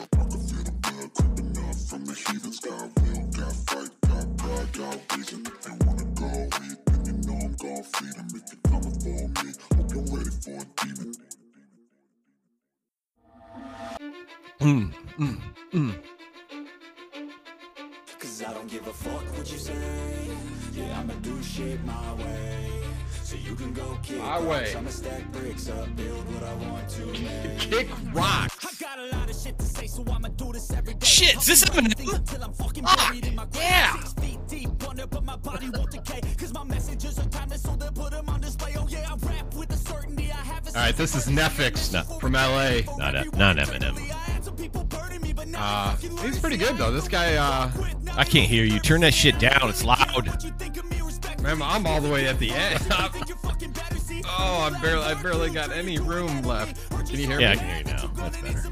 up. I can feel the blood creeping up from the heathens. Got will, got fight, got pride, got reason. If you wanna go eat, then you know I'm gon' feed 'em. If you're coming for me, hope you're ready for a demon. Cause I don't give a fuck what you say. Yeah, I'ma do shit my way. So you can go kick My rocks. way. I'ma stack bricks up, build what I want to. Kick rocks. Shit to say, so I'ma do this every day. Shit, is this Eminem? anything Until I'm fucking Fuck, buried in my grave. yeah. Six feet deep under, but my body won't decay. Cause my messages are timeless, so they'll put them on display. Oh yeah, I rap with a certainty I have a All right, this is NEFFEX No. from LA. Not a- not Eminem. Uh, he's pretty good though. This guy, uh, I can't hear you. Turn that shit down. It's loud. man, I'm all the way at the end. oh, I barely, I barely got any room left. Can you hear Yeah, I me? can hear you now. That's better.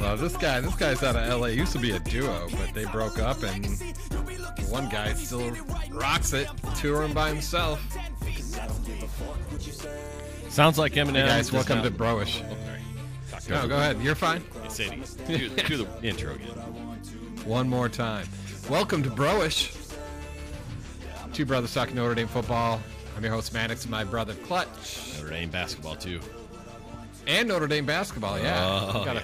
Well, this guy, this guy's out of LA. Used to be a duo, but they broke up, and one guy still rocks it, touring by himself. Sounds like Eminem. Hey guys, welcome not- to Broish. Oh, sorry. No, go ahead. You're fine. Sadie, do, do the intro again. One more time. Welcome to Broish. Two brothers talking Notre Dame football. I'm your host Maddox, and my brother Clutch, Notre Dame basketball too. And Notre Dame basketball. Yeah, we got, yeah.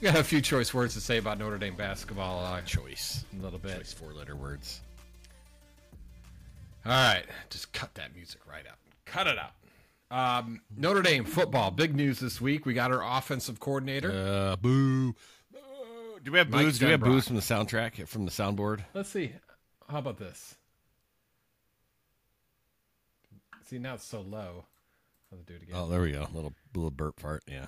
a, got a few choice words to say about Notre Dame basketball. Uh, Choice. a little bit. Choice four-letter words. All right, just cut that music right out. Cut it out. Um, Notre Dame football. Big news this week. We got our offensive coordinator. Uh, boo. Boo. Do we have Mike booze? Do we have booze from the soundtrack, from the soundboard? Let's see. How about this? See now it's so low. I'll do it again. Oh, there we go. Little little burp fart. Yeah.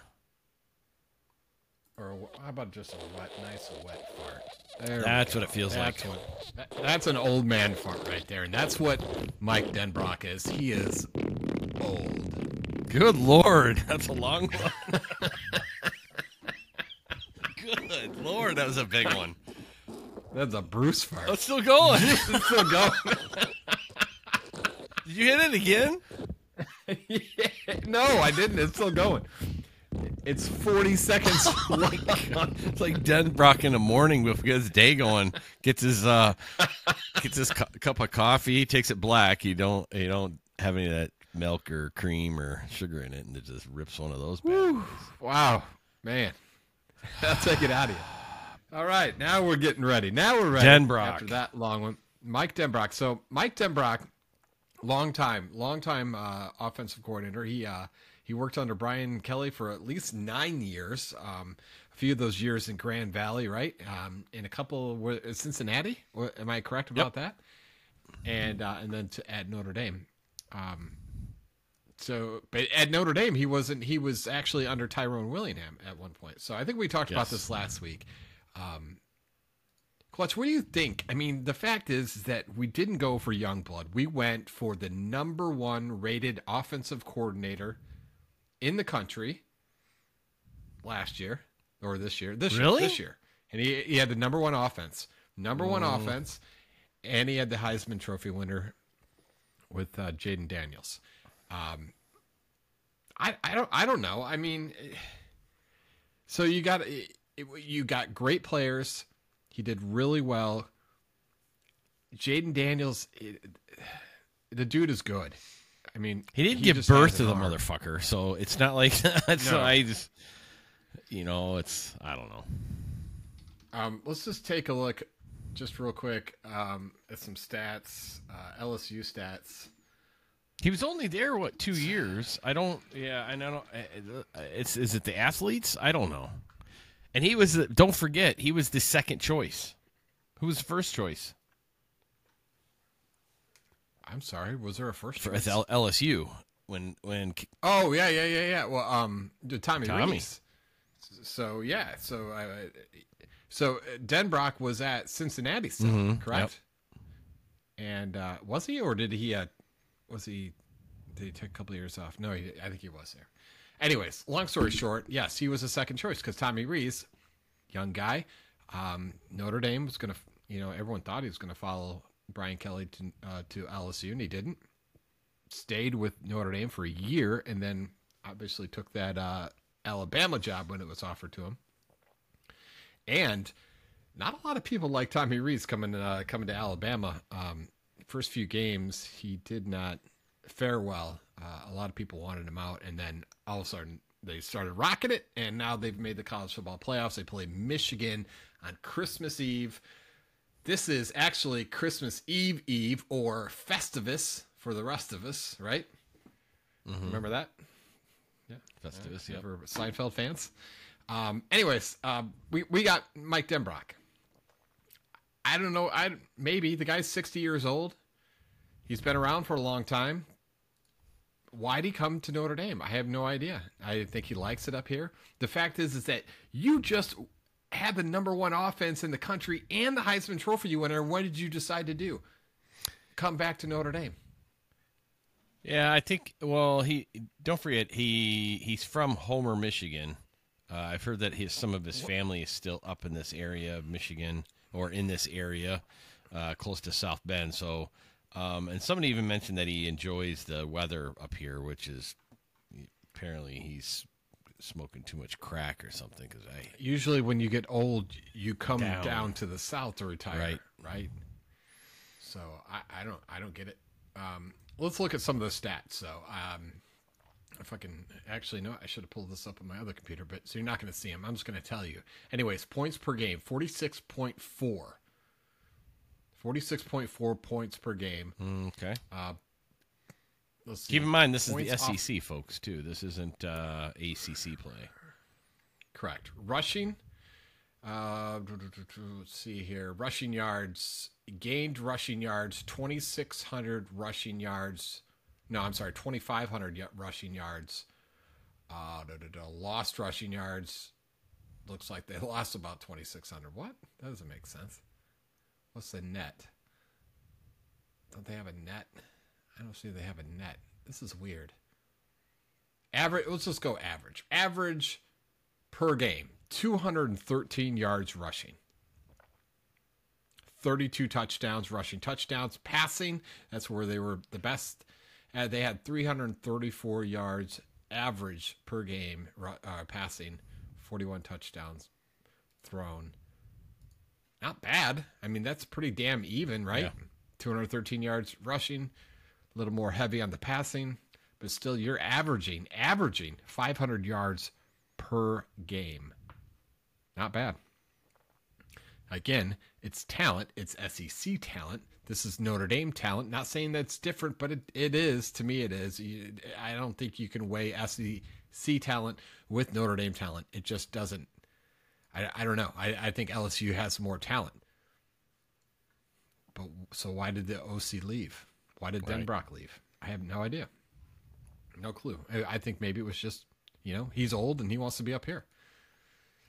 Or how about just a wet, nice wet fart? There That's what it feels That's like. what- that- that's an old man fart right there, and that's what Mike Denbrock is. He is old. Good lord, that's a long one. Good lord, that was a big one. That's a Bruce fart. It's still going. It's still going. Did you hit it again? no, I didn't. It's still going. It's 40 seconds. It's like Denbrock in the morning with his day going. Gets his uh, gets his cu- cup of coffee, takes it black. You don't you don't have any of that milk or cream or sugar in it, and it just rips one of those. wow, man. I'll take it out of you. All right, now we're getting ready. Now we're ready. Denbrock. After that long one. Mike Denbrock. So, Mike Denbrock, long time, long time uh, offensive coordinator. He uh, he worked under Brian Kelly for at least nine years. Um, a few of those years in Grand Valley, right? Um, and a couple were uh, Cincinnati. Am I correct about that? And uh, and then to at Notre Dame. Um, so, but at Notre Dame, he wasn't. He was actually under Tyrone Willingham at one point. So I think we talked about this last week. Um, Clutch, what do you think? I mean, the fact is that we didn't go for Youngblood. We went for the number one rated offensive coordinator in the country last year or this year. This Really? year, this year, and he he had the number one offense, number one Oh. offense, and he had the Heisman Trophy winner with uh, Jayden Daniels. Um, I I don't I don't know. I mean, eh, so you got you got great players. He did really well. Jayden Daniels, it, the dude is good. I mean, He didn't give birth to the arm. motherfucker, so it's not like that's No. I just you know it's I don't know. Um, let's just take a look, just real quick, um, at some stats, uh, LSU stats. He was only there what two years? I don't. Yeah, and I don't. It's is it the athletes? I don't know. And he was. Don't forget, he was the second choice. Who was the first choice I'm sorry, was there a first? for choice? L- LSU when when Oh yeah, yeah, yeah, yeah. Well, um, Tommy, Tommy. Rees. So yeah, so I, so uh, Denbrock was at Cincinnati still, Mhm, correct? And uh, was he, or did he? Uh, was he? Did he take a couple of years off? No, he, I think he was there. Anyways, long story short, yes, he was a second choice because Tommy Rees, young guy, um, Notre Dame was gonna, you know, everyone thought he was gonna follow Brian Kelly to uh, to LSU, and he didn't. Stayed with Notre Dame for a year, and then obviously took that uh, Alabama job when it was offered to him. and not a lot of people like Tommy Rees coming uh, coming to Alabama. Um, first few games, he did not fare well. Uh, a lot of people wanted him out, and then all of a sudden they started rocking it, and now they've made the college football playoffs. They play Michigan on Christmas Eve. This is actually Christmas Eve Eve or Festivus for the rest of us, right? Remember that? Yeah, Festivus, yep. For Seinfeld fans. Um, anyways, um, we we got Mike Denbrock. I don't know. I maybe the guy's sixty years old. He's been around for a long time. Why'd he come to Notre Dame? I have no idea. I think he likes it up here. The fact is, is that you just had the number one offense in the country and the Heisman Trophy winner. What did you decide to do? Come back to Notre Dame. Yeah, I think. Well, he don't forget he he's from Homer, Michigan. Uh, I've heard that his some of his family is still up in this area of Michigan or in this area, uh, close to South Bend. So, um, and somebody even mentioned that he enjoys the weather up here, which is apparently he's smoking too much crack or something. Because I Usually, when you get old, you come Down. down, to the south to retire, Right. Right. So I, I don't, I don't get it. Um, let's look at some of the stats. So, um, if I can actually no, I should have pulled this up on my other computer, but so you're not going to see them. I'm just going to tell you. Anyways, points per game, 46.4. 46.4 points per game. Mm, okay. Let's see. Keep in mind this is the Points off- SEC, folks. Too. This isn't uh, ACC play. Correct. Rushing. Uh, let's see here. Rushing yards. Gained rushing yards. 2,600 rushing yards. No, I'm sorry. 2,500 rushing yards. Uh, da, da, da. Lost rushing yards. Looks like they lost about 2,600. What? That doesn't make sense. What's the net? Don't they have a net? I don't see they have a net. This is weird. Average. Let's just go average. Average per game 213 yards rushing 32 touchdowns rushing touchdowns passing that's where they were the best uh, they had 334 yards average per game uh, passing 41 touchdowns thrown not bad i mean that's pretty damn even right Yeah. 213 yards rushing a little more heavy on the passing but still you're averaging averaging 500 yards per game. Not bad. Again, it's talent. It's SEC talent. This is Notre Dame talent. Not saying that's different, but it, it is. To me, it is. I don't think you can weigh SEC talent with Notre Dame talent. It just doesn't. I, I don't know. I, I think LSU has more talent. But so why did the OC leave? Why did Den Right. Brock leave? I have no idea. No clue. I, I think maybe it was just, you know, he's old and he wants to be up here.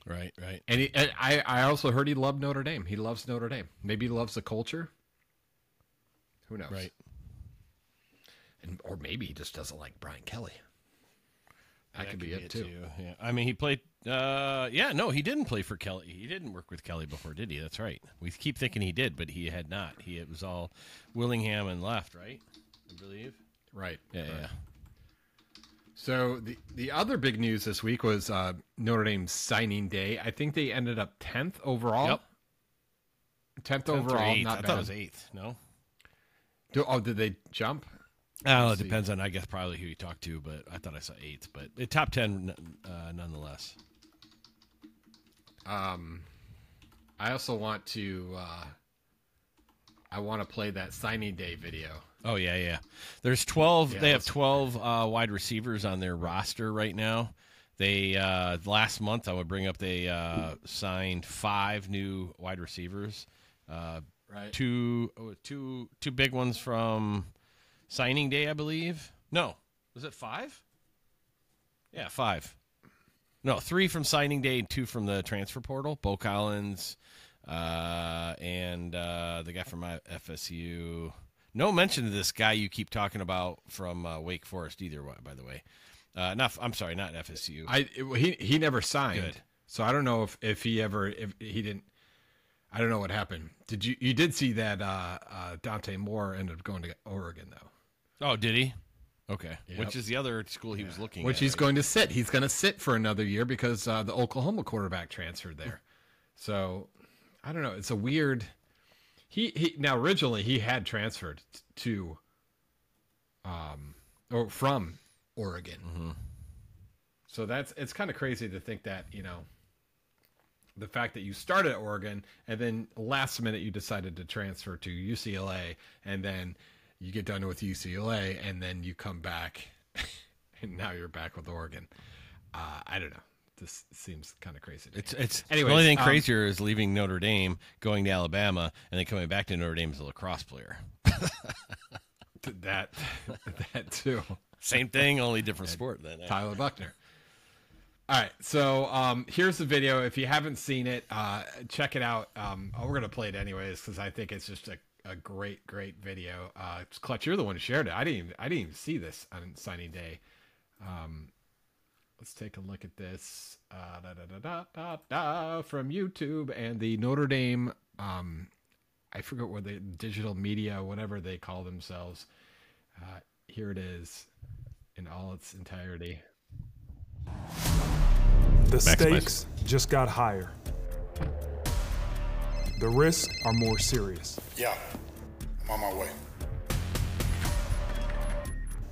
Right. Right. And, he, and I, I also heard he loved Notre Dame. He loves Notre Dame. Maybe he loves the culture. Who knows? Right. And, or maybe he just doesn't like Brian Kelly. That, could be it too. Yeah. I mean, he played. Uh, yeah, no, he didn't play for Kelly. He didn't work with Kelly before, did he? That's right. We keep thinking he did, but he had not. He it was all Willingham and left, right? I believe. Right. Yeah, right. yeah. So the the other big news this week was uh, Notre Dame's signing day. I think they ended up tenth overall. Yep. Tenth Tenth overall, not I bad. thought it was eighth. No. Do- oh, did they jump? Oh, it depends on I guess probably who you talk to, but I thought I saw eighth, but it top ten uh, nonetheless. Um, I also want to. Uh, I want to play that signing day video. Oh yeah, yeah. There's twelve. Yeah, they have twelve uh, wide receivers on their roster right now. They uh, last month I would bring up they uh, signed five new wide receivers. Uh, Right. two, oh, two, two big ones from signing day, I believe. No, was it five? Yeah, five. No, three from signing day and two from the transfer portal. Beaux Collins uh, and uh, the guy from FSU. No mention of this guy you keep talking about from uh, Wake Forest either. By the way, uh, not I'm sorry, not FSU. I he he never signed. Good. So I don't know if if he ever if he didn't. I don't know what happened. Did you you did see that uh, uh, Dante Moore ended up going to Oregon though, oh, did he? Okay, Yep. which is the other school he was looking which at. he's going to sit. He's going to sit for another year because uh, the Oklahoma quarterback transferred there. So I don't know. It's a weird. He he. Now originally he had transferred to, um, or from Oregon. So that's it's kind of crazy to think that you know. The fact that you started at Oregon and then last minute you decided to transfer to UCLA and then you get done with UCLA and then you come back and now you're back with Oregon. Uh, I don't know. This seems kind of crazy. It's it's Anyways, the only thing um, crazier is leaving Notre Dame, going to Alabama, and then coming back to Notre Dame as a lacrosse player. that that too. Same thing, only different sport. Then Tyler Buchner. All right, so um, here's the video. If you haven't seen it, uh, check it out. Um, oh, we're gonna play it anyways because I think it's just a, a great, great video. Uh, it's Clutch, you're the one who shared it. I didn't, even, I didn't even see this on signing day. Um, let's take a look at this. Uh, da, da, da, da, da, da, from YouTube and the Notre Dame. Um, I forget what the digital media, whatever they call themselves. Uh, here it is in all its entirety. The Maximize. stakes just got higher. The risks are more serious. Yeah, I'm on my way.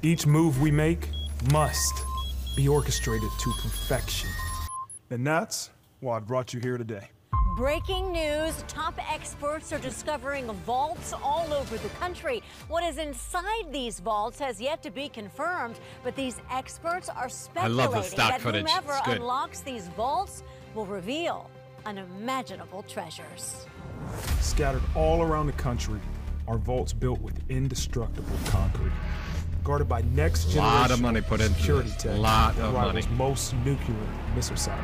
Each move we make must be orchestrated to perfection. And that's why I brought you here today. Breaking news top experts are discovering vaults all over the country. What is inside these vaults has yet to be confirmed, but these experts are speculating the that footage. whomever unlocks these vaults will reveal unimaginable treasures. Scattered all around the country are vaults built with indestructible concrete, guarded by next generation Lot of money put into security this. tech Lot of money. most nuclear missile silos.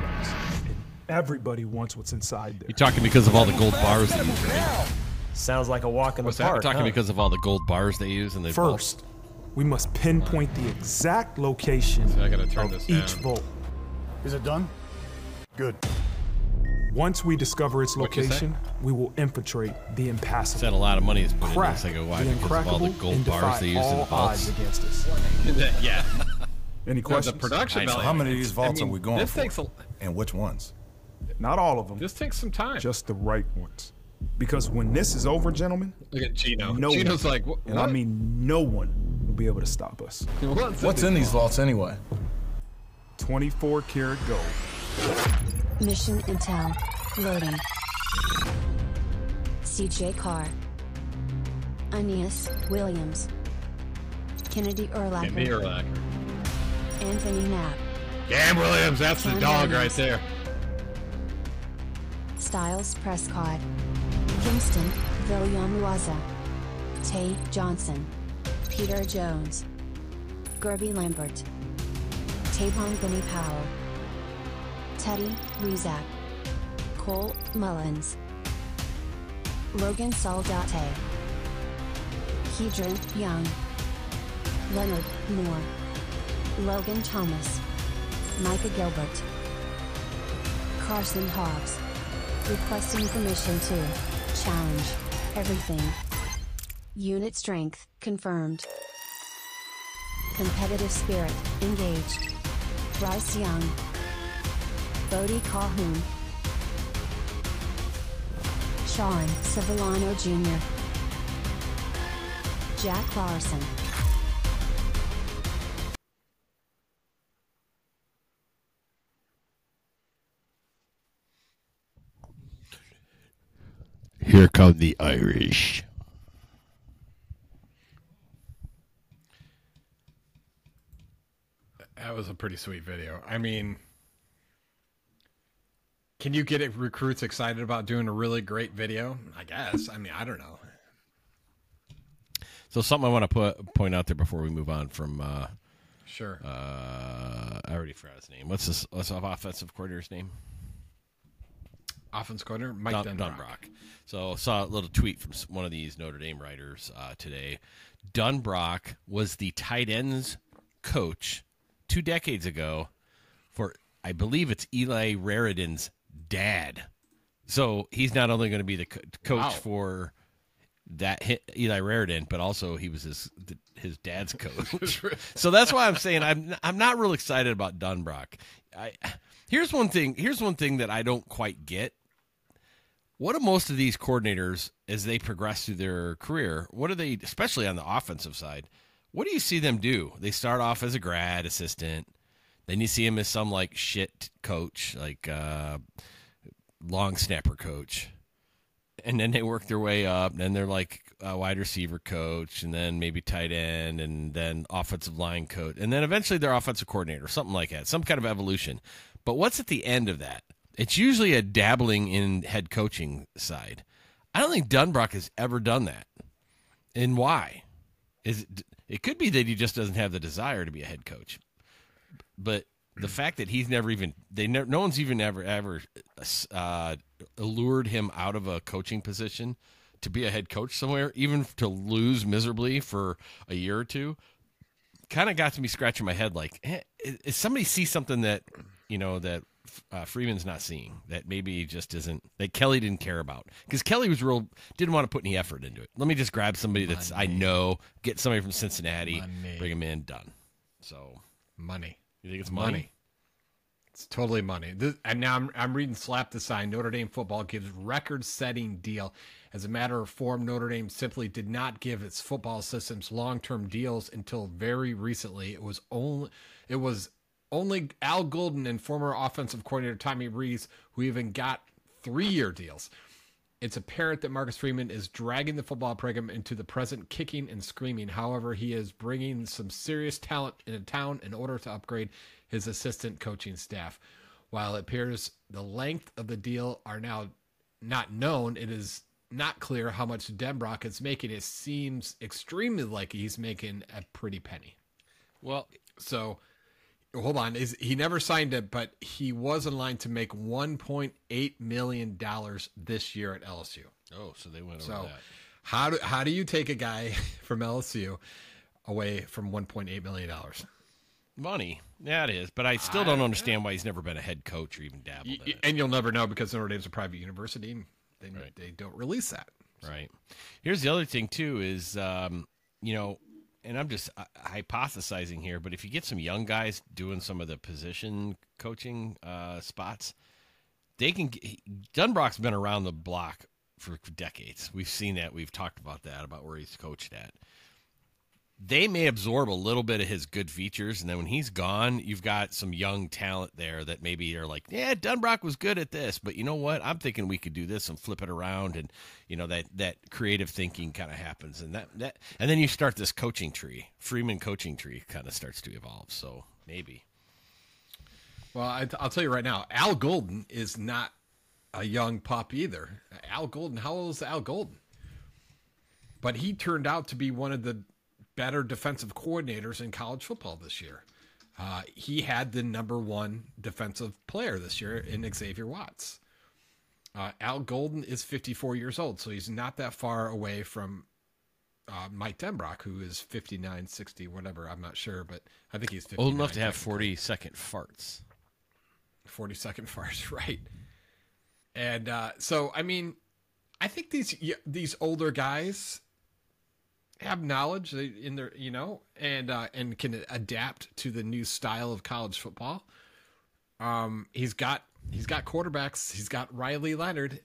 And everybody wants what's inside there. You're talking because of all the gold bars they use. Right? Sounds like a walk in What's the that? park. You're talking huh? because of all the gold bars they use and they First, we must pinpoint the exact location So I gotta turn of this each down. vault. Is it done? Good. Once we discover its What'd you say? location, we will infiltrate the Said impassable. a lot of money is put into Crack this. I go, why? Because of all the gold and bars defy they use in the all odds vaults. against us. yeah. Any questions? production I know. value. How many of these vaults I mean, are we going this for? Takes a, And which ones? Not all of them, this takes some time. just the right ones. Because when this is over, gentlemen, Look at Gino. no Gino's one, like, what? and I mean no one, will be able to stop us. what's, What's in these vaults anyway? 24 karat gold. Mission Intel. Loading. CJ Carr. Aneyas Williams. Kennedy Erlacher. Urlacher. Anthony Knapp. Cam Williams, that's the dog Williams. right there. Styles Prescott. Kingston Villanueva. Tay Johnson. Peter Jones. Guerby Lambert. Tavon Benny Powell. Teddy Rezac. Cole Mullins. Logan Saldate. Kedren Young. Leonard Moore. Logan Thomas. Micah Gilbert. Carson Hobbs. Requesting permission to challenge everything. Unit strength confirmed. Competitive spirit engaged. Bryce Young. Bodie Calhoun. Sean Sevillano Jr. Jack Larson. Here come the Irish. That was a pretty sweet video. I mean, can you get recruits excited about doing a really great video? I guess. I mean, I don't know. So something I want to put point out there before we move on from. Uh, Sure. uh, I already forgot his name. What's this? What's the offensive coordinator's name? Offense coordinator Mike Dun- Dunbrock. Dunbrock. So saw a little tweet from one of these Notre Dame writers uh, today. Dunbrock was the tight ends coach two decades ago for I believe it's Eli Raridon's dad. So he's not only going to be the co- coach Wow. for that hit Eli Raridon, but also he was his his dad's coach. so that's why I'm saying I'm I'm not real excited about Dunbrock. I here's one thing here's one thing that I don't quite get What do most of these coordinators, as they progress through their career, what do they, especially on the offensive side, what do you see them do? They start off as a grad assistant, then you see him as some like shit coach, like uh, long snapper coach, and then they work their way up. And then they're like a wide receiver coach, and then maybe tight end, and then offensive line coach, and then eventually they're offensive coordinator, something like that, some kind of evolution. But what's at the end of that? It's usually a dabbling in head coaching side. I don't think Dunbrock has ever done that. And why? Is it, it could be that he just doesn't have the desire to be a head coach. But the fact that he's never even they never, no one's even ever ever uh, lured him out of a coaching position to be a head coach somewhere, even to lose miserably for a year or two, kind of got to me scratching my head like, eh, is somebody see something that you know that uh, Freeman's not seeing that maybe just isn't that Kelly didn't care about because Kelly was real didn't want to put any effort into it. Let me just grab somebody that's I know, get somebody from Cincinnati, Money. bring him in, done. So Money. You think it's money. money? It's totally money. This, and now I'm, I'm reading Slap the Sign. Notre Dame football gives record setting deal. As a matter of form, Notre Dame simply did not give its football systems long term deals until very recently. It was only it was only Al Golden and former offensive coordinator Tommy Rees who even got three year deals. It's apparent that Marcus Freeman is dragging the football program into the present kicking and screaming. However, he is bringing some serious talent into town in order to upgrade his assistant coaching staff. While it appears the length of the deal are now not known, it is not clear how much Denbrock is making. It seems extremely likely he's making a pretty penny. Well, So hold on, is he never signed it, but he was in line to make 1.8 million dollars this year at LSU. oh, so they went over So that. how do how do you take a guy from LSU away from 1.8 million dollars? Money, yeah, it is. But I still don't understand why he's never been a head coach or even dabbled in it. And you'll never know because Notre Dame's a private university. They Right. they don't release that. Right. Here's the other thing too is um, you know, and I'm just uh, hypothesizing here, but if you get some young guys doing some of the position coaching uh, spots, they can. Dunbrock's been around the block for decades. We've seen that. We've talked about that about where he's coached at. They may absorb a little bit of his good features, and then when he's gone, you've got some young talent there that maybe are like, "Yeah, Dunbrock was good at this, but you know what? I'm thinking we could do this and flip it around." And you know that that creative thinking kind of happens, and that that and then you start this coaching tree, Freeman coaching tree, kind of starts to evolve. So maybe. Well, I, I'll tell you right now, Al Golden is not a young pup either. Al Golden, how old is Al Golden? But he turned out to be one of the better defensive coordinators in college football this year. Uh, he had the number one defensive player this year in Xavier Watts. Uh, Al Golden is 54 years old, so he's not that far away from uh, Mike Denbrock, who is 59, 60, whatever. I'm not sure, but I think he's 59, Old enough to have 40 second farts. 40 second farts, right? And uh, so, I mean, I think these these older guys have knowledge in their, you know, and uh, and can adapt to the new style of college football. Um, he's got he's got quarterbacks. He's got Riley Leonard.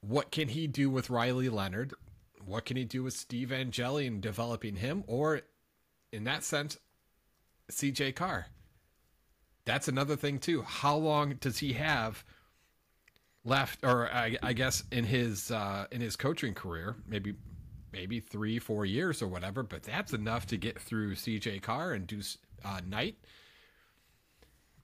What can he do with Riley Leonard? What can he do with Steve Angeli and developing him? Or, in that sense, C.J. Carr that's another thing too. How long does he have left, or I, I guess in his uh, in his coaching career? Maybe maybe three, four years or whatever. But that's enough to get through C.J. Carr and Deuce uh, Knight.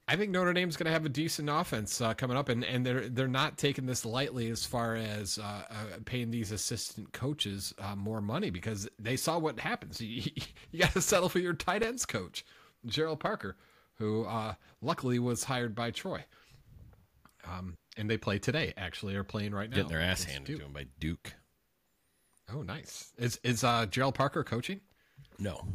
I think Notre Dame's going to have a decent offense uh, coming up, and, and they're they're not taking this lightly as far as uh, uh, paying these assistant coaches uh, more money because they saw what happens. You, you got to settle for your tight ends coach, Gerald Parker, who uh, luckily was hired by Troy. Um, and they play today. Actually, are playing right now. Getting their ass handed to them by Duke. Oh, nice. Is is uh, Gerald Parker coaching? No.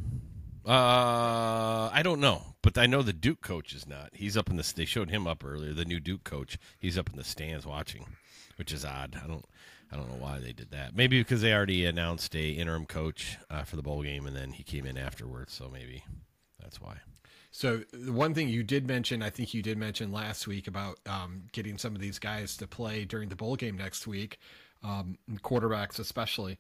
Uh, I don't know, but I know the Duke coach is not. He's up in the. They showed him up earlier. The new Duke coach. He's up in the stands watching, which is odd. I don't. I don't know why they did that. Maybe because they already announced a interim coach uh, for the bowl game, and then he came in afterwards. So maybe that's why. So the one thing you did mention, I think you did mention last week about um, getting some of these guys to play during the bowl game next week, um, quarterbacks especially.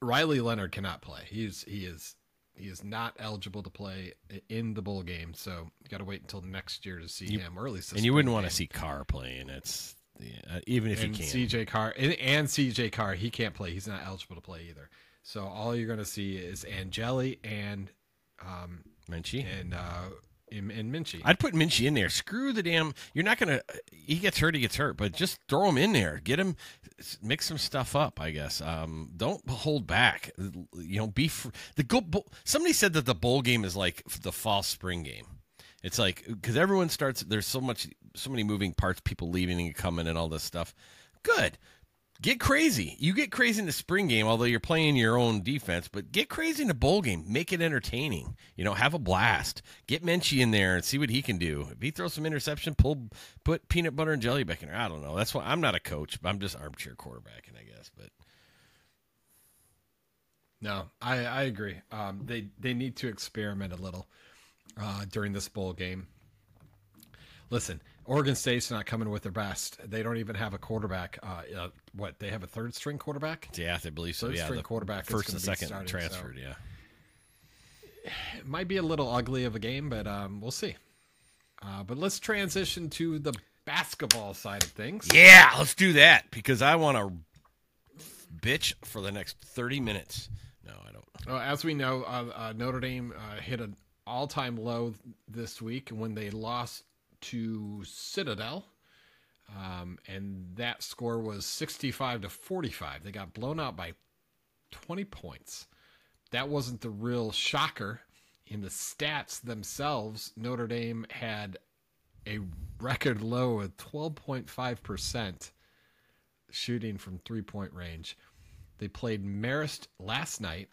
Riley Leonard cannot play. He's he is he is not eligible to play in the bowl game. So you got to wait until next year to see You- him, or at least and you wouldn't want to see Carr playing. It's yeah, uh, even if and you can. CJ Carr and, and CJ Carr, he can't play. He's not eligible to play either. So all you're going to see is Angeli and um Minchey. and uh and, Minchey. I'd put Minchey in there. Screw the damn. You're not gonna. He gets hurt. He gets hurt. But just throw him in there. Get him. Mix some stuff up. I guess. Um, don't hold back. You know, be fr- the go. Somebody said that the bowl game is like the fall spring game. It's like because everyone starts. There's so much, so many moving parts. People leaving and coming and all this stuff. Good. Get crazy. You get crazy in the spring game, although you're playing your own defense, but get crazy in the bowl game. Make it entertaining. You know, have a blast. Get Minchey in there and see what he can do. If he throws some interception, pull put peanut butter and jelly back in there. I don't know. That's why I'm not a coach, but I'm just armchair quarterbacking, I guess. But No, I, I agree. Um, they they need to experiment a little uh, during this bowl game. Listen, Oregon State's not coming with their best. They don't even have a quarterback. Uh, uh, what they have a third string quarterback. yeah, I believe so. Third Yeah, string the quarterback first and second starting, transferred. so- Yeah. It might be a little ugly of a game, but um, we'll see. Uh, but let's transition to the basketball side of things. Yeah, let's do that because I want to bitch for the next 30 minutes. No, I don't. Uh, as we know, uh, uh, Notre Dame uh, hit an all-time low this week when they lost to Citadel, um, and that score was 65 to 45. They got blown out by 20 points. That wasn't the real shocker. In the stats themselves, Notre Dame had a record low of 12.5% shooting from three-point range. They played Marist last night.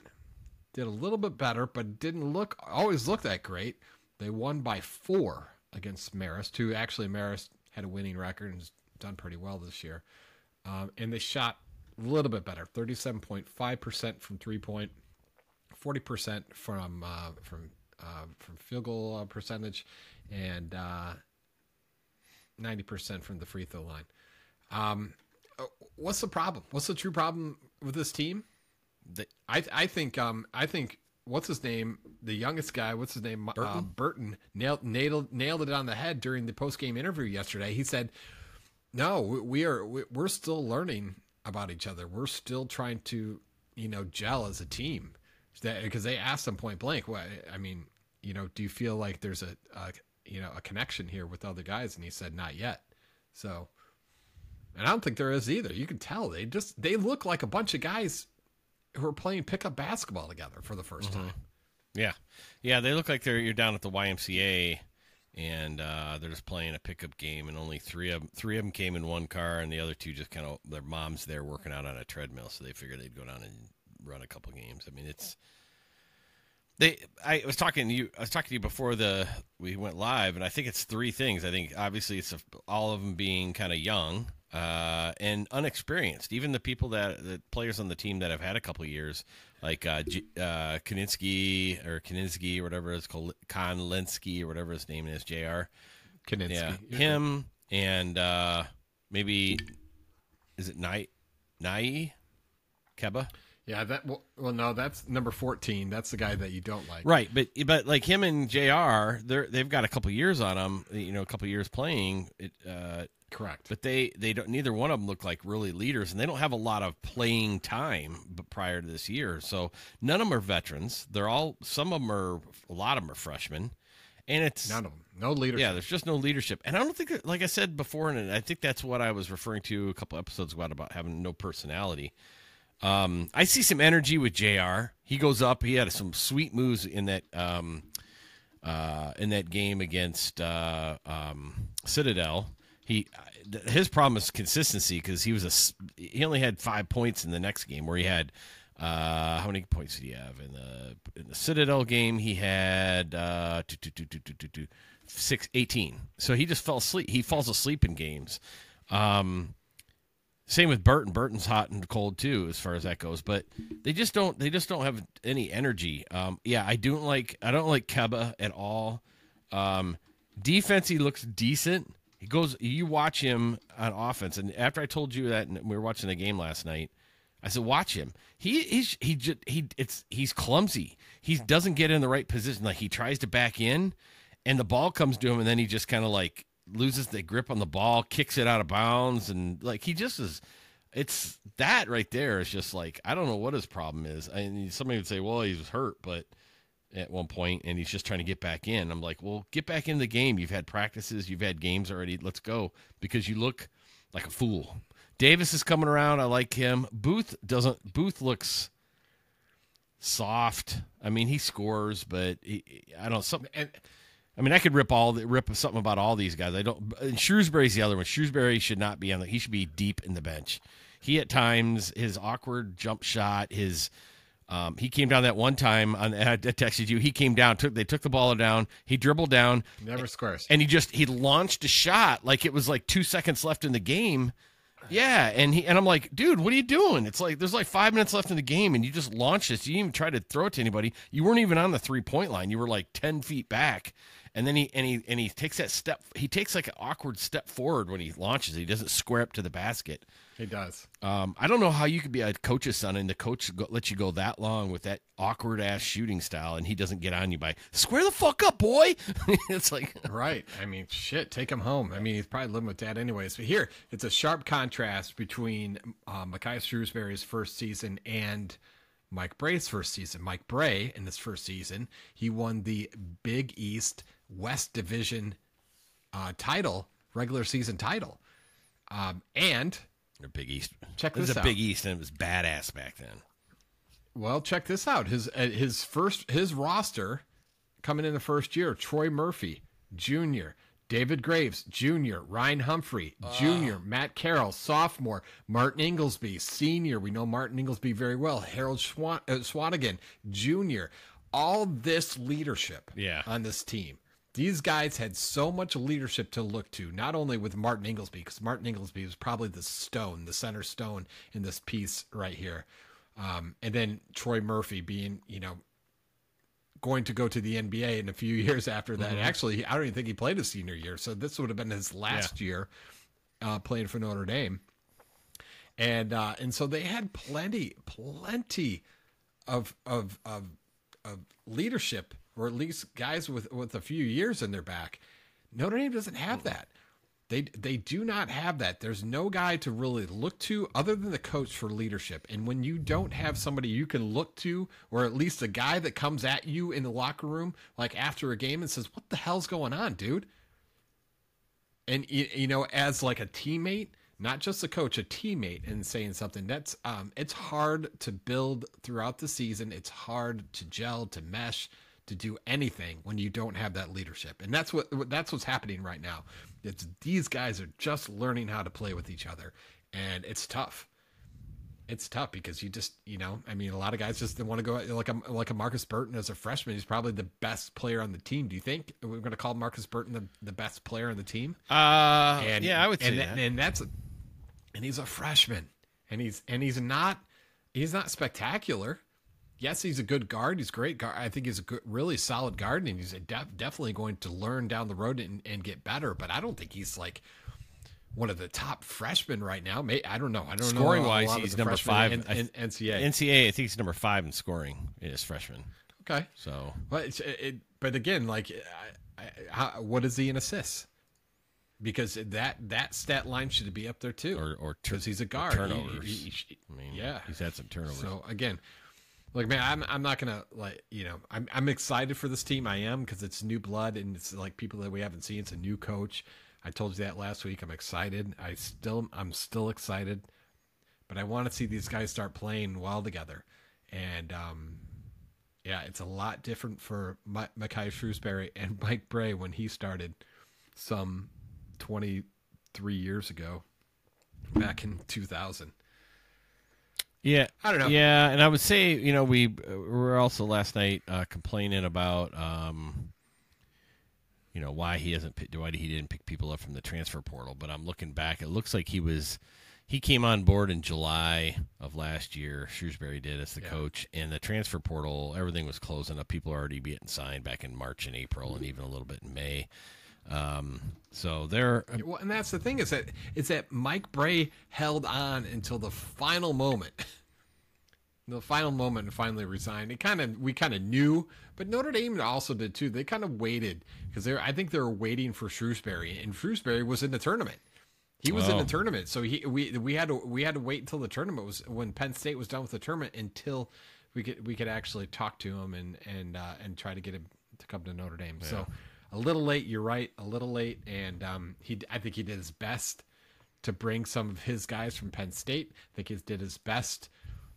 Did a little bit better, but didn't look always look that great. They won by four against Marist, who actually Marist had a winning record and has done pretty well this year. Um, and they shot a little bit better, thirty-seven point five percent from three-point, forty percent from uh, from uh, from field goal uh, percentage, and uh, ninety percent from the free throw line. Um, uh, what's the problem? What's the true problem with this team? I I think um I think what's his name the youngest guy what's his name Burton, uh, Burton nailed nailed nailed it on the head during the post game interview yesterday. He said, "No, we, are we, we're still learning about each other. We're still trying to you know gel as a team." Because they asked him point blank, "What I mean, you know, do you feel like there's a, a you know a connection here with other guys?" And he said, "Not yet." So, and I don't think there is either. You can tell they just they look like a bunch of guys who are playing pickup basketball together for the 1st time. Yeah, yeah. They look like they're you're down at the YMCA, and uh, they're just playing a pickup game, and only three of three of them came in one car, and the other two just kind of their moms there working out on a treadmill, so they figured they'd go down and run a couple games. I mean, it's they. I was talking to you. I was talking to you before the we went live, and I think it's three things. I think obviously it's a, all of them being kind of young uh, and unexperienced. Even the people that the players on the team that have had a couple years, like uh, J- uh, Kaninsky or Kaninsky or whatever it's called, Konlinsky or whatever his name is, Jr. Kaninsky. Yeah, him and uh, maybe is it Night Nai Keba? Yeah, that well, well, no, that's number fourteen. That's the guy that you don't like. Right, but but like him and Jr. They're they've got a couple years on them. You know, a couple years playing. It, uh, Correct. but they they don't. Neither one of them look like really leaders, and they don't have a lot of playing time. Prior to this year, so none of them are veterans. They're all some of them are a lot of them are freshmen, and it's None of them. No leadership. yeah, there's just no leadership, and I don't think, that- like I said before, and I think that's what I was referring to a couple episodes ago about having no personality. Um, I see some energy with Jr. He goes up. He had some sweet moves in that um, uh, in that game against uh, um, Citadel. He his problem is consistency because he was a he only had five points in the next game where he had uh, how many points did he have in the in the Citadel game? He had uh, two, two, two, two, two, two, two, six, 18. So he just fell asleep. He falls asleep in games. Um, same with Burton. Burton's hot and cold too, as far as that goes. But they just don't. They just don't have any energy. Um, yeah, I don't like. I don't like Keba at all. Um, defense, he looks decent. He goes. You watch him on offense, and after I told you that and we were watching the game last night, I said, "Watch him. He he's he just he it's he's clumsy. He doesn't get in the right position. Like he tries to back in, and the ball comes to him, and then he just kind of like loses the grip on the ball, kicks it out of bounds, and like he just is. It's that right there is just like I don't know what his problem is. I mean, somebody would say, "Well, he's hurt," but at one point and he's just trying to get back in. I'm like, well, get back in the game. You've had practices, you've had games already. Let's go because you look like a fool. Davis is coming around. I like him. Booth doesn't. Booth looks soft. I mean, he scores, but he, I don't. Some. And, I mean, I could rip all rip something about all these guys. I don't. Shrewsberry's the other one. Shrewsberry should not be on the. He should be deep in the bench. He at times his awkward jump shot, his um, he came down that one time. On, I texted you. He came down. Took they took the ball down. He dribbled down. Never squares. And he just he launched a shot like it was like two seconds left in the game. Yeah, and he and I'm like, dude, what are you doing? It's like there's like five minutes left in the game, and you just launched this. You didn't even try to throw it to anybody. You weren't even on the three point line. You were like ten feet back, and then he and he and he takes that step. He takes like an awkward step forward when he launches. He doesn't square up to the basket. He does. Um, I don't know how you could be a coach's son and the coach go, let you go that long with that awkward ass shooting style, and he doesn't get on you by square the fuck up, boy. it's like right. I mean, shit, take him home. I mean, he's probably living with dad anyways. But here, it's a sharp contrast between uh, Makai Shrewsberry's first season and Mike Brey's first season. Mike Brey in this first season, he won the Big East West Division uh, title, regular season title, um, and a Big East. Check this this a out. Big East, and it was badass back then. Well, check this out. His uh, his first his roster coming in the first year: Troy Murphy Jr., David Graves Jr., Ryan Humphrey Jr., Matt Carroll sophomore, Martin Ingelsby senior. We know Martin Ingelsby very well. Harold Schwa- uh, Swanagan Jr. All this leadership Yeah. on this team. These guys had so much leadership to look to, not only with Martin Ingelsby, because Martin Ingelsby was probably the stone, the center stone in this piece right here. Um, and then Troy Murphy being, you know, going to go to the NBA in a few years after that. Actually, I don't even think he played his senior year. So this would have been his last year uh, playing for Notre Dame. And uh, and so they had plenty, plenty of of of of leadership, or at least guys with with a few years in their back. Notre Dame doesn't have that. They they do not have that. There's no guy to really look to other than the coach for leadership. And when you don't have somebody you can look to, or at least a guy that comes at you in the locker room, like after a game and says, "What the hell's going on, dude?" And you, know, as like a teammate, not just a coach, a teammate, and saying something that's um, it's hard to build throughout the season. It's hard to gel, to mesh, to do anything when you don't have that leadership, and that's what that's what's happening right now. It's these guys are just learning how to play with each other, and it's tough. It's tough because you just, you know, I mean, a lot of guys just want to go like a like a Markus Burton as a freshman. He's probably the best player on the team. Do you think we're going to call Markus Burton the, the best player on the team? Uh, and yeah, I would say and that. and that's and he's a freshman and he's and he's not he's not spectacular yes he's a good guard he's a great guard i think he's a good, really solid guard and he's a def, definitely going to learn down the road and, and get better but i don't think he's like one of the top freshmen right now May I don't know. I don't Scoring know a wise, he's number five. in, in NCAA. NCAA, I think he's number five in scoring as freshman. okay, So But it's, it, but again, like, I, I, how, what is he in assists? Because that that stat line should be up there too, or or tur- because he's a guard. He- turnovers. he- he- I mean, yeah, he's had some turnovers. So again, like man, I'm I'm not gonna like you know I'm I'm excited for this team. I am because it's new blood and it's like people that we haven't seen. It's a new coach. I told you that last week. I'm excited. I still I'm still excited, but I want to see these guys start playing well together. And um, yeah, it's a lot different for Ma- Makai Shrewsberry and Mike Brey when he started some 23 years ago, back in 2000. Yeah, I don't know. Yeah, and I would say you know we uh, were also last night uh, complaining about um, you know why he hasn't why he didn't pick people up from the transfer portal. But I'm looking back, it looks like he was he came on board in July of last year. Shrewsberry did as the coach, and the transfer portal, everything was closing up. People are already getting signed back in March and April, and even a little bit in May. Um, so they're Well, and that's the thing is that is that Mike Brey held on until the final moment. the final moment and finally resigned. It kind of we kind of knew, but Notre Dame also did too. They kind of waited because they are I think they were waiting for Shrewsberry, and Shrewsberry was in the tournament. He was in Oh. the tournament, so he we we had to we had to wait until the tournament was when Penn State was done with the tournament until we could we could actually talk to him and and uh, and try to get him to come to Notre Dame. So a little late, you're right, a little late, and um, he I think he did his best to bring some of his guys from Penn State. I think he did his best,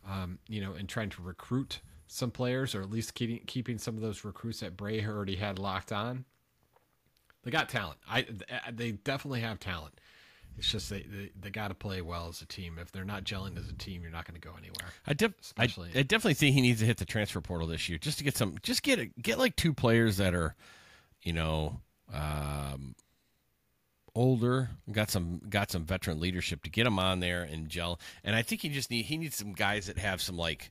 um, you know, in trying to recruit some players, or at least keeping keeping some of those recruits that Brey already had locked on. They got talent. I they definitely have talent. It's just they they, they got to play well as a team. If they're not gelling as a team, you're not going to go anywhere. I, def- I, I definitely think he needs to hit the transfer portal this year just to get some, just get a, get like two players that are, you know, um, older, got some got some veteran leadership to get him on there and gel. And I think he just need he needs some guys that have some like,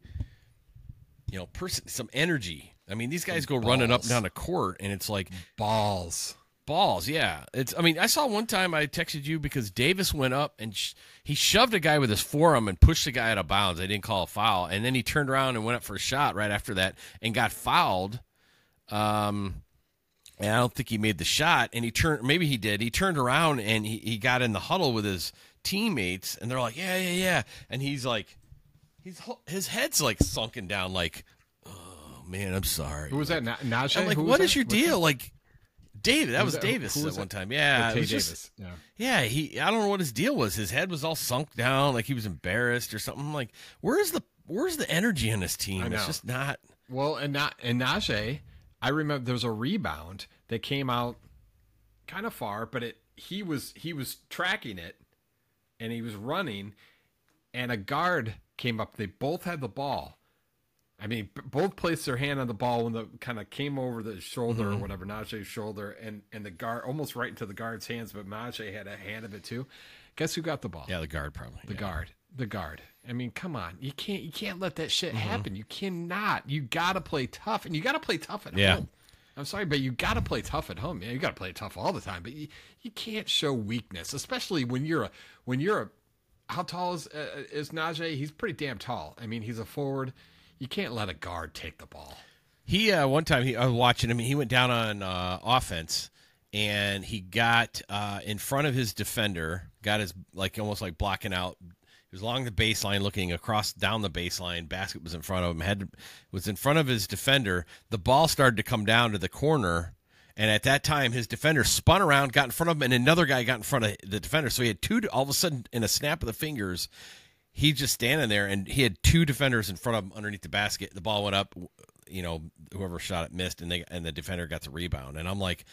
you know, person some energy. I mean, these guys go running up and down the court, and it's like Balls. balls. Yeah, it's. I mean, I saw one time I texted you because Davis went up and sh- he shoved a guy with his forearm and pushed the guy out of bounds. They didn't call a foul, and then he turned around and went up for a shot right after that and got fouled. Um, and I don't think he made the shot. And he turned. Maybe he did. He turned around and he, he got in the huddle with his teammates, and they're like, "Yeah, yeah, yeah," and he's like, he's his head's like sunken down, like, "Oh man, I'm sorry." Who was that? Na- Njie? I'm like, Who was what your deal? that? Like, David, that was was that? Davis at one time. Yeah, was just- Davis. Yeah. yeah, he. I don't know what his deal was. His head was all sunk down, like he was embarrassed or something. I'm like, where's the where's the energy on this team? It's just not. Well, and not and Njie, I remember there was a rebound that came out kind of far, but it he was he was tracking it and he was running and a guard came up. They both had the ball. I mean, b- both placed their hand on the ball when the kind of came over the shoulder or mm-hmm. whatever, Njie's shoulder, and and the guard almost right into the guard's hands, but Njie had a hand of it too. Guess who got the ball? Yeah, the guard probably. The yeah. guard. The guard. I mean, come on. You can't you can't let that Mm-hmm. shit happen. You cannot. You gotta play tough. And you gotta play tough at Yeah. home. I'm sorry, but you gotta play tough at home. Yeah, you gotta play tough all the time. But you, you can't show weakness, especially when you're a when you're a how tall is uh, is Njie? He's pretty damn tall. I mean, he's a forward. You can't let a guard take the ball. He uh, one time he I was watching him. He went down on uh, offense, and he got uh, in front of his defender. Got his like almost like blocking out. He was along the baseline, looking across down the baseline. Basket was in front of him. Had was in front of his defender. The ball started to come down to the corner, and at that time, his defender spun around, got in front of him, and another guy got in front of the defender. So he had two. All of a sudden, in a snap of the fingers, he's just standing there, and he had two defenders in front of him underneath the basket. The ball went up. You know, whoever shot it missed, and they and the defender got the rebound. And I'm like,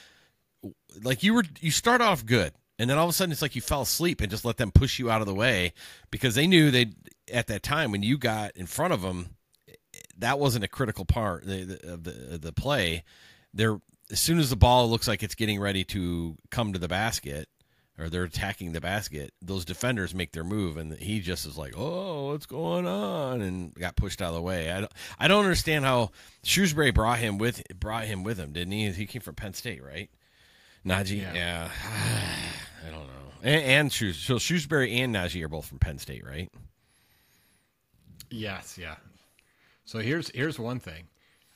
like you were you start off good and then all of a sudden it's like you fell asleep and just let them push you out of the way because they knew they at that time when you got in front of them that wasn't a critical part of the of the, the play. They're as soon as the ball looks like it's getting ready to come to the basket or they're attacking the basket those defenders make their move and he just is like oh what's going on? and got pushed out of the way. I don't, I don't understand how Shrewsberry brought him with brought him with him didn't he? He came from penn state right? Njie, yeah. Yeah. I don't know. And, and Shoes, so Shrewsberry and Njie are both from Penn State, right? Yes, yeah. So here's here's one thing.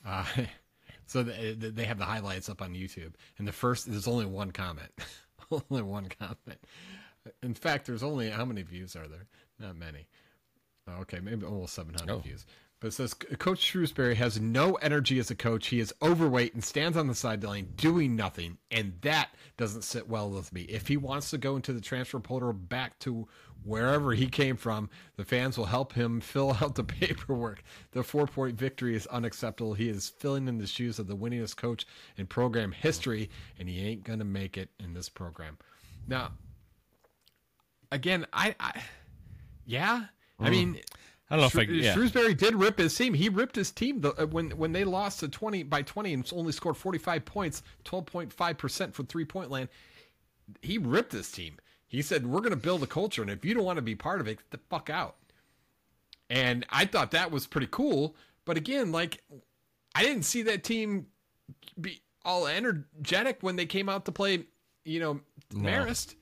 Uh, so they, they have the highlights up on YouTube, and the first there's only one comment, only one comment. In fact, there's only how many views are there? Not many. Okay, maybe almost 700 Oh. views. But it says Coach Shrewsberry has no energy as a coach. He is overweight and stands on the sideline doing nothing, and that doesn't sit well with me. If he wants to go into the transfer portal back to wherever he came from, the fans will help him fill out the paperwork. The four point victory is unacceptable. He is filling in the shoes of the winningest coach in program history, and he ain't going to make it in this program. Now, again, I, I yeah, I mm. mean, I don't know if I- Shrew- yeah. Shrewsberry did rip his team. He ripped his team the, uh, when when they lost to twenty by twenty and only scored forty five points, twelve point five percent from three point land. He ripped his team. He said, "We're going to build a culture, and if you don't want to be part of it, get the fuck out." And I thought that was pretty cool. But again, like I didn't see that team be all energetic when they came out to play. You know, Marist.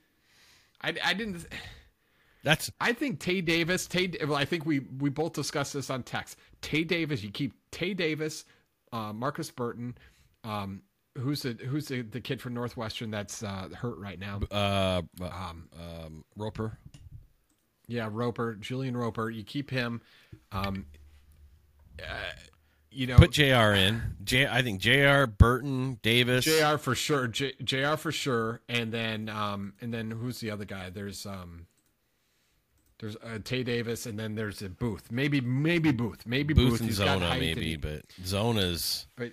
I, I didn't. That's I think Tae Davis. Tae. Well, I think we we both discussed this on text. Tae Davis. You keep Tae Davis, uh, Markus Burton. Um, who's the who's the, the kid from Northwestern that's uh, hurt right now? uh, um, um, Roper. Yeah, Roper, Julian Roper. You keep him. Um, uh, you know, Put Jr. in. J. I think Jr. Burton Davis. Jr. for sure. J, Jr. for sure, and then um, and then who's the other guy? There's um, there's uh, Tae Davis, and then there's a Booth. Maybe maybe Booth. Maybe Booth. Booth and Zona maybe, but Zona's but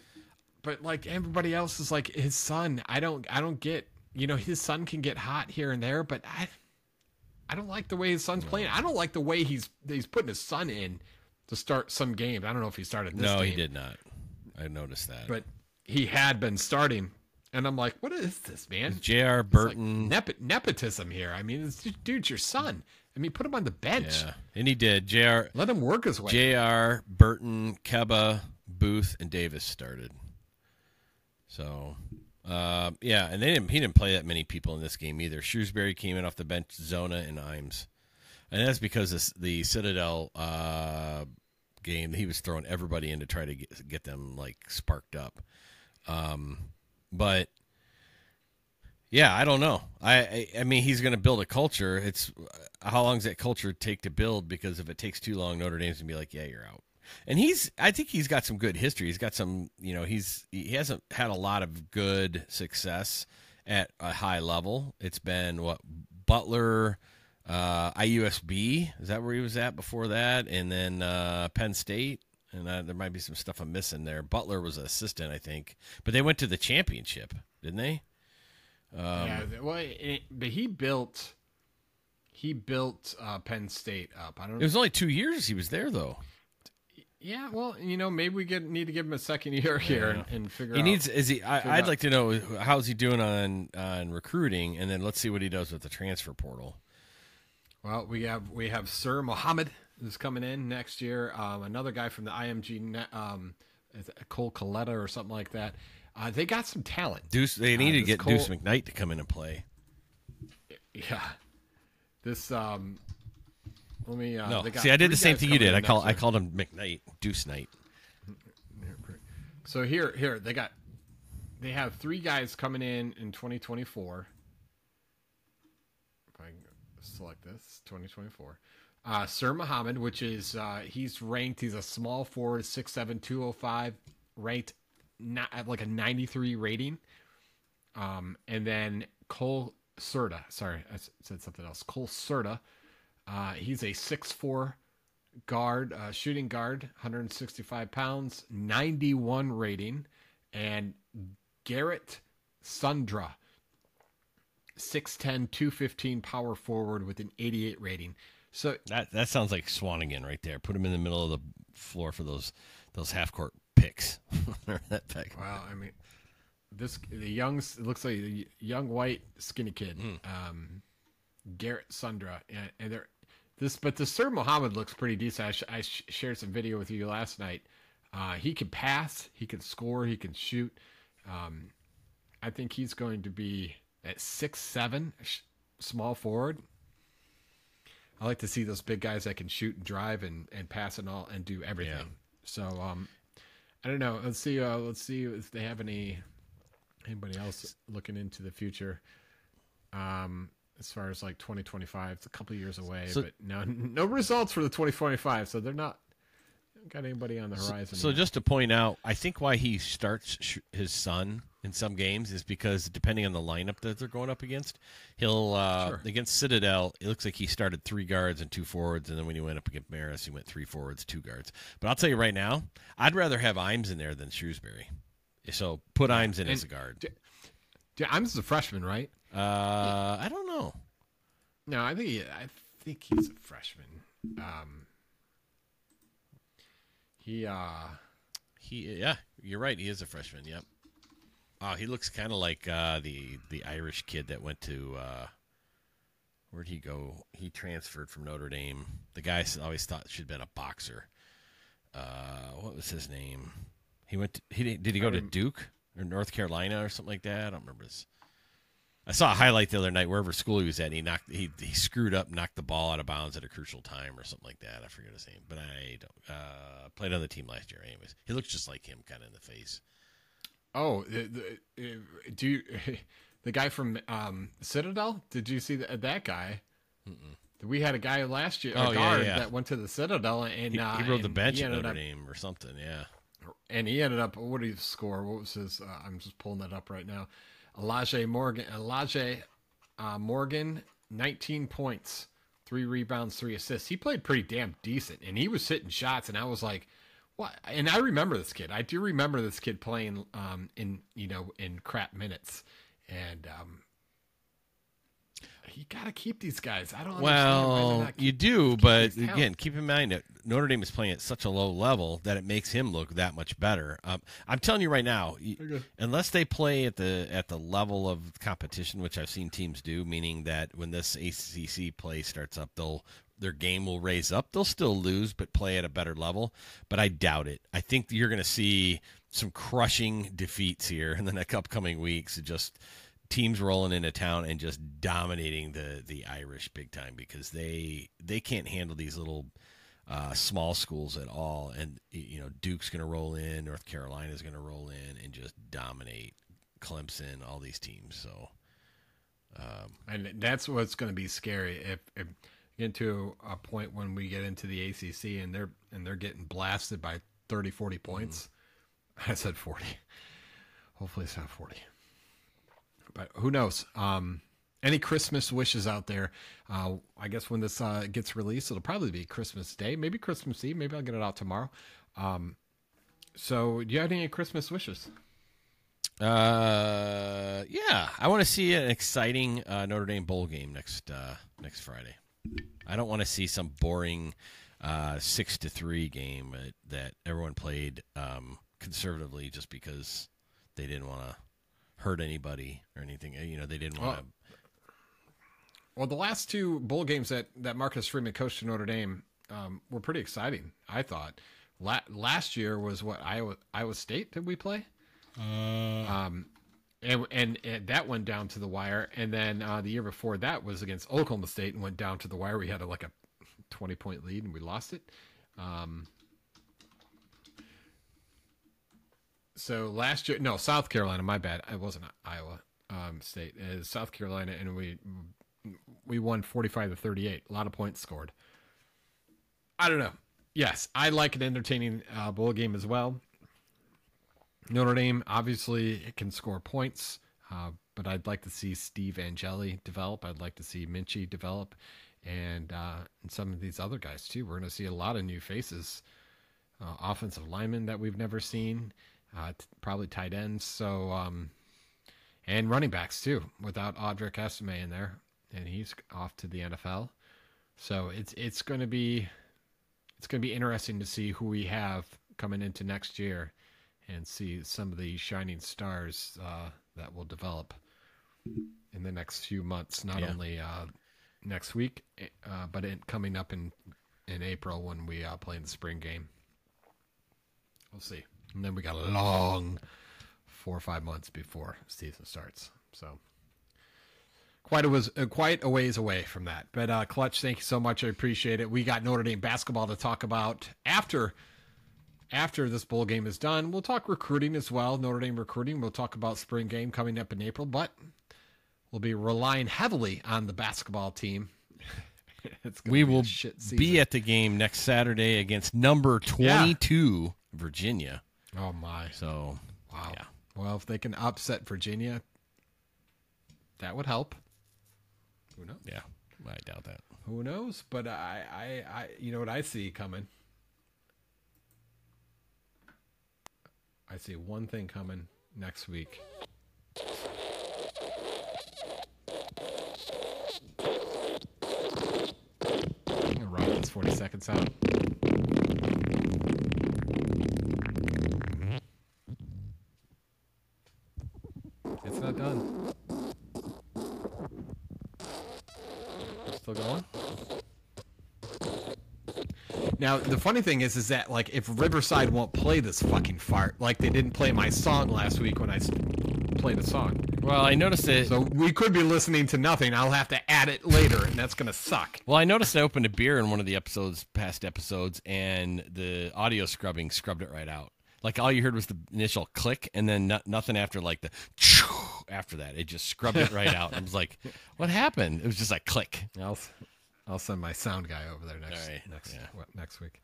but like everybody else is like his son. I don't I don't get. You know, his son can get hot here and there, but I I don't like the way his son's playing. I don't like the way he's he's putting his son in to start some games. I don't know if he started this no, he did not. I noticed that. but he had been starting, and I'm like, what is this, man? J.R. It's like Burton. nep- nepotism here. I mean, it's just, dude's your son. I mean, put him on the bench. yeah, and he did. Jr. Let him work his way. Jr. Burton, Kebba, Booth, and Davis started. So, uh, yeah, and they didn't. He didn't play that many people in this game either. Shrewsberry came in off the bench, Zona and Imes, and that's because this, the Citadel uh, game he was throwing everybody in to try to get, get them like sparked up. Um, but yeah, I don't know. I I, I mean, he's going to build a culture. It's how long does that culture take to build? Because if it takes too long, Notre Dame's gonna be like, yeah, you're out. And he's, I think he's got some good history. He's got some, you know, he's he hasn't had a lot of good success at a high level. It's been what Butler, uh, IUSB is that where he was at before that, and then uh, Penn State. And uh, there might be some stuff I'm missing there. Butler was an assistant, I think, but they went to the championship, didn't they? Yeah, well, it, but he built he built uh, Penn State up. I don't It was only two years he was there, though. Yeah, well, you know, maybe we get need to give him a second year here and, and figure He out. needs. Is he? I, I'd out- like to know how's he doing on on recruiting, and then let's see what he does with the transfer portal. Well, we have we have Sir Mohammed is coming in next year. Um, another guy from the IMG, um, Cole Coletta or something like that. Uh, they got some talent. Deuce, they Uh, need to get Cole- Deuce McKnight to come in and play. Yeah, this. Um, let me. Uh, No, they got see, I did the same thing you did. I call I called him McKnight, Deuce Knight. So here, here they got, they have three guys coming in in 2024. If I select this, 2024. Uh, Sir Mohammed, which is uh, he's ranked. He's a small forward, 6'7", 205, ranked not like a 93 rating. Um, and then Cole Certa. Sorry, I said something else. Cole Certa. Uh, he's a 6'4 guard, uh, shooting guard, 165 pounds, 91 rating. And Garrett Sundra, 6'10, 215 power forward with an 88 rating. So That that sounds like Swanagan right there. Put him in the middle of the floor for those those half court picks. that pick. Wow, I mean, this the young it looks like a young white skinny kid, um, Garrett Sundra, and, and they're this, but the Sir Mohammed looks pretty decent. I, sh- I sh- shared some video with you last night. Uh, he can pass, he can score, he can shoot. Um, I think he's going to be at six seven, sh- small forward. I like to see those big guys that can shoot and drive and, and pass and all and do everything. So um, I don't know. Let's see. Uh, let's see if they have any anybody else looking into the future. Um, as far as like 2025, it's a couple of years away, So- but no, no results for the 2025. So they're not got anybody on the horizon. So yet. just to point out, I think why he starts sh- his son in some games is because depending on the lineup that they're going up against, he'll uh, Sure. against Citadel. It looks like he started three guards and two forwards, and then when he went up against Marist, he went three forwards, two guards. But I'll tell you right now, I'd rather have Imes in there than Shrewsberry. So put Imes in as a guard. Yeah, I'm just a freshman, right? Uh, I don't know. No, I think he, I think he's a freshman. Um, he uh, He yeah, you're right. He is a freshman. Yep. Oh, he looks kind of like uh, the the Irish kid that went to uh, Where'd he go? He transferred from Notre Dame. The guy always thought should have been a boxer. Uh, what was his name? He went. To, he did, he go to Duke or North Carolina or something like that? I don't remember his. I saw a highlight the other night wherever school he was at. And he knocked. He he screwed up, knocked the ball out of bounds at a crucial time or something like that. I forget his name, but I don't. Uh, played on the team last year. Anyways, he looks just like him, kind of in the face. Oh, the, the, uh, do you, the guy from um, Citadel? Did you see that, that guy? We had a guy last year, a Oh, yeah, guard yeah. that went to the Citadel, and He, uh, he rode the bench at Notre up- Dame or something. Yeah. and he ended up. What did he score? What was his? Uh, I'm just pulling that up right now. Elijah Morgan. Elijah uh, Morgan, 19 points, three rebounds, three assists. He played pretty damn decent, and he was hitting shots. And I was like, what? And I remember this kid. I do remember this kid playing um, in you know in crap minutes, and um, you got to keep these guys. I don't. understand why they're Well, you do, but these talent. again, keep in mind that Notre Dame is playing at such a low level that it makes him look that much better. Um, I'm telling you right now, y- unless they play at the at the level of competition, which I've seen teams do, meaning that when this ACC play starts up, they'll their game will raise up. They'll still lose, but play at a better level. But I doubt it. I think you're going to see some crushing defeats here in the next upcoming weeks. Just teams rolling into town and just dominating the the Irish big time because they they can't handle these little uh, small schools at all. And you know Duke's going to roll in, North Carolina's going to roll in and just dominate Clemson, all these teams. So and that's what's going to be scary if, if you get to a point when we get into the ACC and they're and they're getting blasted by 30 40 points. I said 40. Hopefully it's not 40. But who knows? Um any Christmas wishes out there? Uh, I guess when this uh, gets released, it'll probably be Christmas Day, maybe Christmas Eve. Maybe I'll get it out tomorrow. Um, so, do you have any Christmas wishes? uh, yeah, I want to see an exciting uh, Notre Dame bowl game next uh, next Friday. I don't want to see some boring uh, six to three game that, that everyone played um, conservatively just because they didn't want to hurt anybody or anything. You know, they didn't want to. Well, the last two bowl games that, that Marcus Freeman coached at Notre Dame um, were pretty exciting. I thought. La- last year was what Iowa Iowa State did we play? Um, and, and and that went down to the wire. And then uh, the year before that was against Oklahoma State and went down to the wire. We had a, like a twenty point lead and we lost it. Um, so last year, no, South Carolina. My bad. It wasn't Iowa um, State. Was South Carolina, and we we won 45 to 38 a lot of points scored i don't know yes i like an entertaining uh, bowl game as well notre dame obviously it can score points uh, but i'd like to see steve angeli develop. I'd like to see Minchey develop and uh, and some of these other guys too. We're going to see a lot of new faces uh, offensive linemen that we've never seen uh, t- probably tight ends. So um, and running backs too, without Audric Estime in there, and he's off to the NFL. So it's it's going to be it's going to be interesting to see who we have coming into next year, and see some of the shining stars uh, that will develop in the next few months. Not Yeah. only uh, next week, uh, but in, coming up in in April when we uh, play in the spring game. We'll see, and then we got a long four or five months before season starts. So quite a was uh, quite a ways away from that. But uh, Clutch, thank you so much. I appreciate it. We got Notre Dame basketball to talk about after after this bowl game is done. We'll talk recruiting as well. Notre Dame recruiting. We'll talk about spring game coming up in April, but we'll be relying heavily on the basketball team. it's We be will shit be at the game next Saturday against number Yeah. 22 Virginia. oh my So, wow. yeah. Well, if they can upset Virginia, that would help. Who knows? yeah, I doubt that. Who knows? But I, I, I, you know what I see coming. I see one thing coming next week. I'm this 40 seconds out. Now the funny thing is, is that like if Riverside won't play this fucking fart, like they didn't play my song last week when I s- played a song, Well, I noticed it. so we could be listening to nothing. I'll have to add it later, and that's gonna suck. Well, I noticed I opened a beer in one of the episodes, past episodes, and the audio scrubbing scrubbed it right out. Like all you heard was the initial click, and then no- nothing after like the after that. It just scrubbed it right out. I was like, "What happened?" It was just like click. I'll I'll send my sound guy over there next right. next yeah. next week.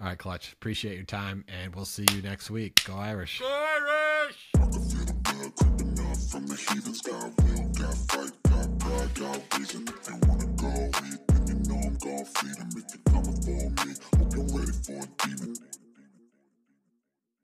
All right, Clutch. Appreciate your time, and we'll see you next week. Go Irish. Go Irish.